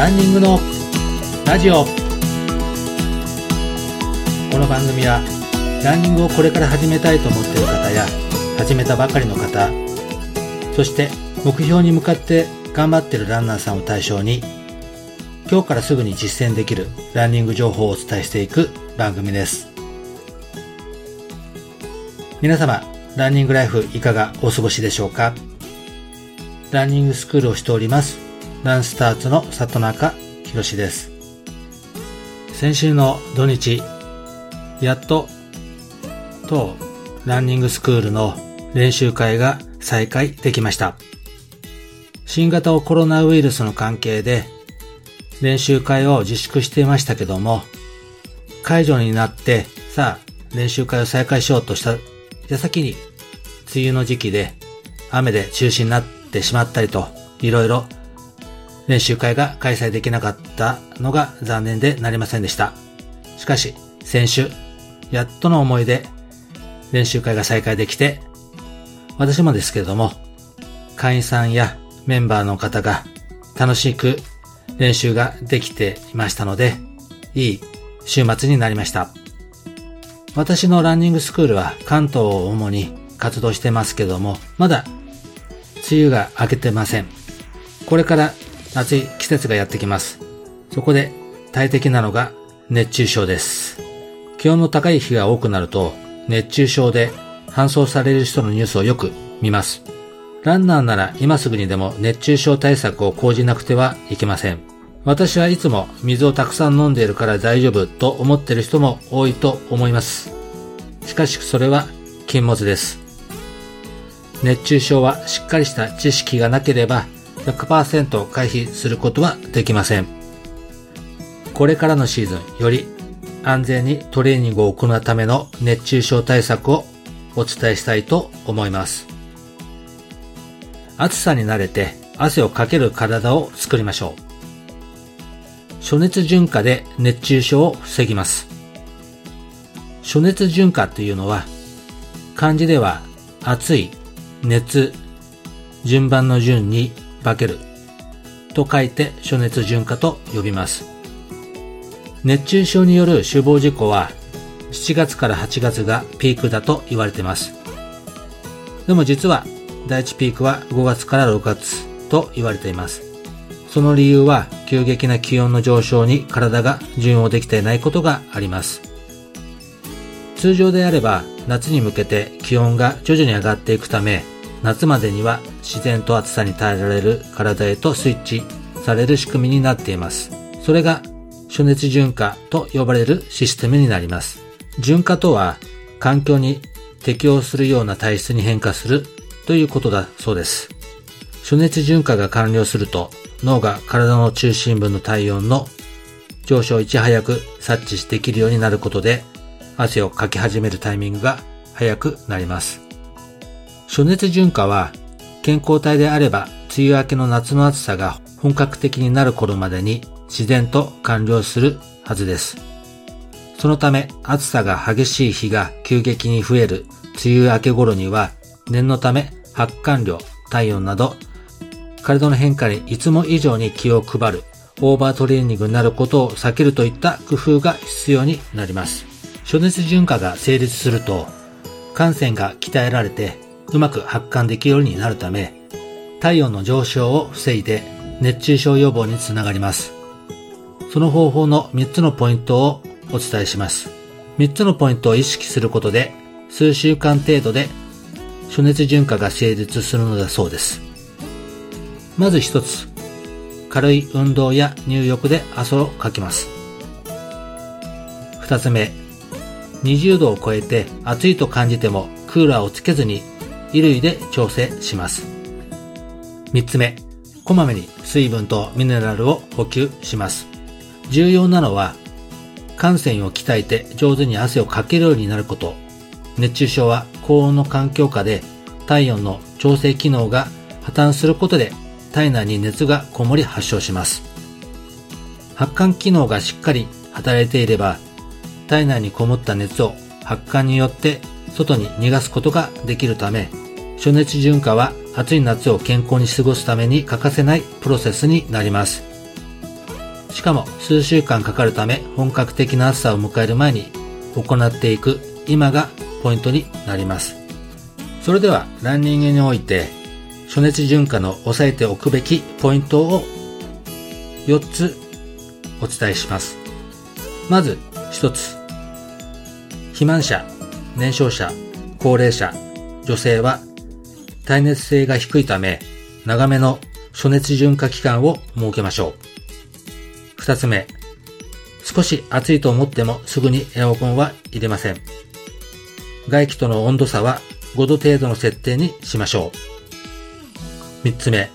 ランニングのラジオ。この番組はランニングをこれから始めたいと思っている方や始めたばかりの方そして目標に向かって頑張っているランナーさんを対象に今日からすぐに実践できるランニング情報をお伝えしていく番組です。皆様ランニングライフいかがお過ごしでしょうか？ランニングスクールをしておりますランスターズの里中博です。先週の土日、やっと当ランニングスクールの練習会が再開できました。新型コロナウイルスの関係で練習会を自粛していましたけども、解除になってさあ練習会を再開しようとした矢先に梅雨の時期で雨で中止になってしまったりといろいろ練習会が開催できなかったのが残念でなりませんでした。しかし、先週、やっとの思いで練習会が再開できて、私もですけれども、会員さんやメンバーの方が楽しく練習ができていましたので、いい週末になりました。私のランニングスクールは関東を主に活動してますけども、まだ梅雨が明けてません。これから暑い季節がやってきます。そこで大敵なのが熱中症です。気温の高い日が多くなると熱中症で搬送される人のニュースをよく見ます。ランナーなら今すぐにでも熱中症対策を講じなくてはいけません。私はいつも水をたくさん飲んでいるから大丈夫と思っている人も多いと思います。しかしそれは禁物です。熱中症はしっかりした知識がなければ100%回避することはできません。これからのシーズン、より安全にトレーニングを行うための熱中症対策をお伝えしたいと思います。暑さに慣れて汗をかける体を作りましょう。暑熱順化で熱中症を防ぎます。暑熱順化というのは漢字では暑い、熱、順番の順に化けると書いて暑熱順化と呼びます。熱中症による死亡事故は7月から8月がピークだと言われています。でも実は第1ピークは5月から6月と言われています。その理由は急激な気温の上昇に体が順応できていないことがあります。通常であれば夏に向けて気温が徐々に上がっていくため夏までには自然と暑さに耐えられる体へとスイッチされる仕組みになっています。それが暑熱順化と呼ばれるシステムになります。順化とは環境に適応するような体質に変化するということだそうです。暑熱順化が完了すると脳が体の中心部の体温の上昇をいち早く察知できるようになることで汗をかき始めるタイミングが早くなります。暑熱順化は健康体であれば梅雨明けの夏の暑さが本格的になる頃までに自然と完了するはずです。そのため暑さが激しい日が急激に増える梅雨明け頃には念のため発汗量、体温など体の変化にいつも以上に気を配るオーバートレーニングになることを避けるといった工夫が必要になります。暑熱順化が成立すると感染が鍛えられてうまく発汗できるようになるため、体温の上昇を防いで熱中症予防につながります。その方法の3つのポイントをお伝えします。3つのポイントを意識することで、数週間程度で暑熱順化が成立するのだそうです。まず1つ、軽い運動や入浴で汗をかきます。2つ目、20度を超えて暑いと感じてもクーラーをつけずに衣類で調整します。3つ目、こまめに水分とミネラルを補給します。重要なのは、汗腺を鍛えて上手に汗をかけるようになること。熱中症は高温の環境下で体温の調整機能が破綻することで体内に熱がこもり発症します。発汗機能がしっかり働いていれば体内にこもった熱を発汗によって外に逃がすことができるため、暑熱順化は暑い夏を健康に過ごすために欠かせないプロセスになります。しかも数週間かかるため本格的な暑さを迎える前に行っていく今がポイントになります。それではランニングにおいて暑熱順化の押さえておくべきポイントを4つお伝えします。まず1つ。肥満者、年少者、高齢者、女性は耐熱性が低いため長めの暑熱順化期間を設けましょう。二つ目、少し暑いと思ってもすぐにエアコンは入れません。外気との温度差は5度程度の設定にしましょう。三つ目、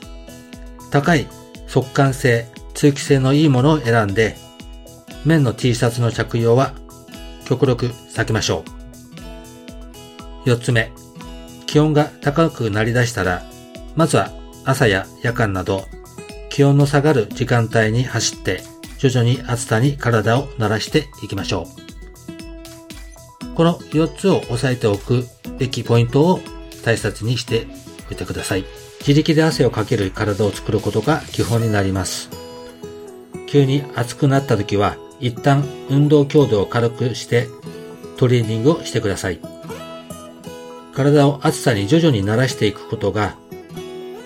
高い速乾性、通気性のいいものを選んで、綿の T シャツの着用は極力避けましょう。四つ目、気温が高くなりだしたら、まずは朝や夜間など気温の下がる時間帯に走って徐々に暑さに体を慣らしていきましょう。この4つを押さえておくべきポイントを大切にしておいてください。自力で汗をかける体を作ることが基本になります。急に暑くなった時は一旦運動強度を軽くしてトレーニングをしてください。体を暑さに徐々に慣らしていくことが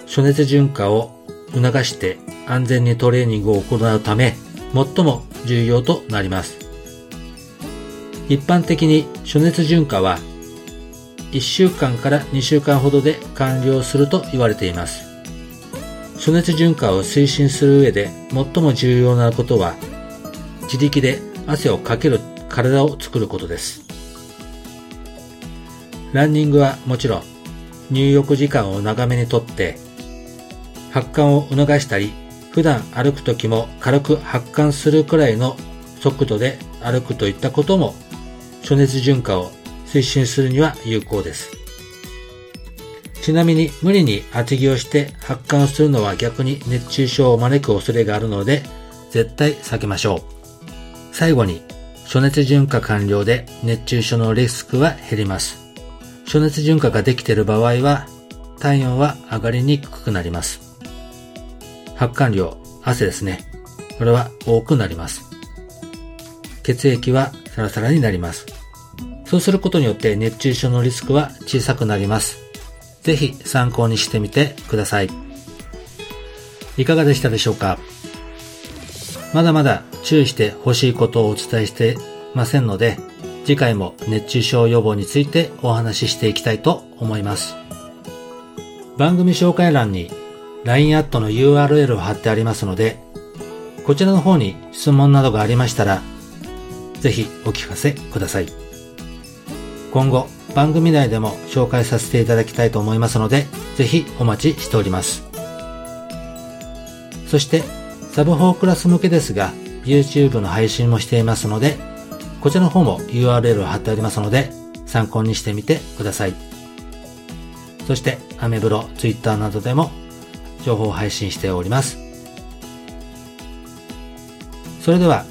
暑熱順化を促して安全にトレーニングを行うため最も重要となります。一般的に暑熱順化は1週間から2週間ほどで完了すると言われています。暑熱順化を推進する上で最も重要なことは自力で汗をかける体を作ることです。ランニングはもちろん入浴時間を長めにとって発汗を促したり普段歩く時も軽く発汗するくらいの速度で歩くといったことも暑熱順化を推進するには有効です。ちなみに無理に厚着をして発汗するのは逆に熱中症を招く恐れがあるので絶対避けましょう。最後に暑熱順化完了で熱中症のリスクは減ります。暑熱順化ができている場合は体温は上がりにくくなります。発汗量、汗ですね。これは多くなります。血液はサラサラになります。そうすることによって熱中症のリスクは小さくなります。ぜひ参考にしてみてください。いかがでしたでしょうか？まだまだ注意してほしいことをお伝えしてませんので、次回も熱中症予防についてお話ししていきたいと思います。番組紹介欄に LINE アットの URL を貼ってありますので、こちらの方に質問などがありましたら、ぜひお聞かせください。今後、番組内でも紹介させていただきたいと思いますので、ぜひお待ちしております。そして、サブ4クラス向けですが、YouTube の配信もしていますので、こちらの方も URL を貼ってありますので、参考にしてみてください。そして、アメブロ、Twitter などでも情報を配信しております。それでは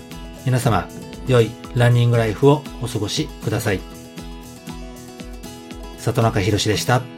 皆様良いランニングライフをお過ごしください。里中博でした。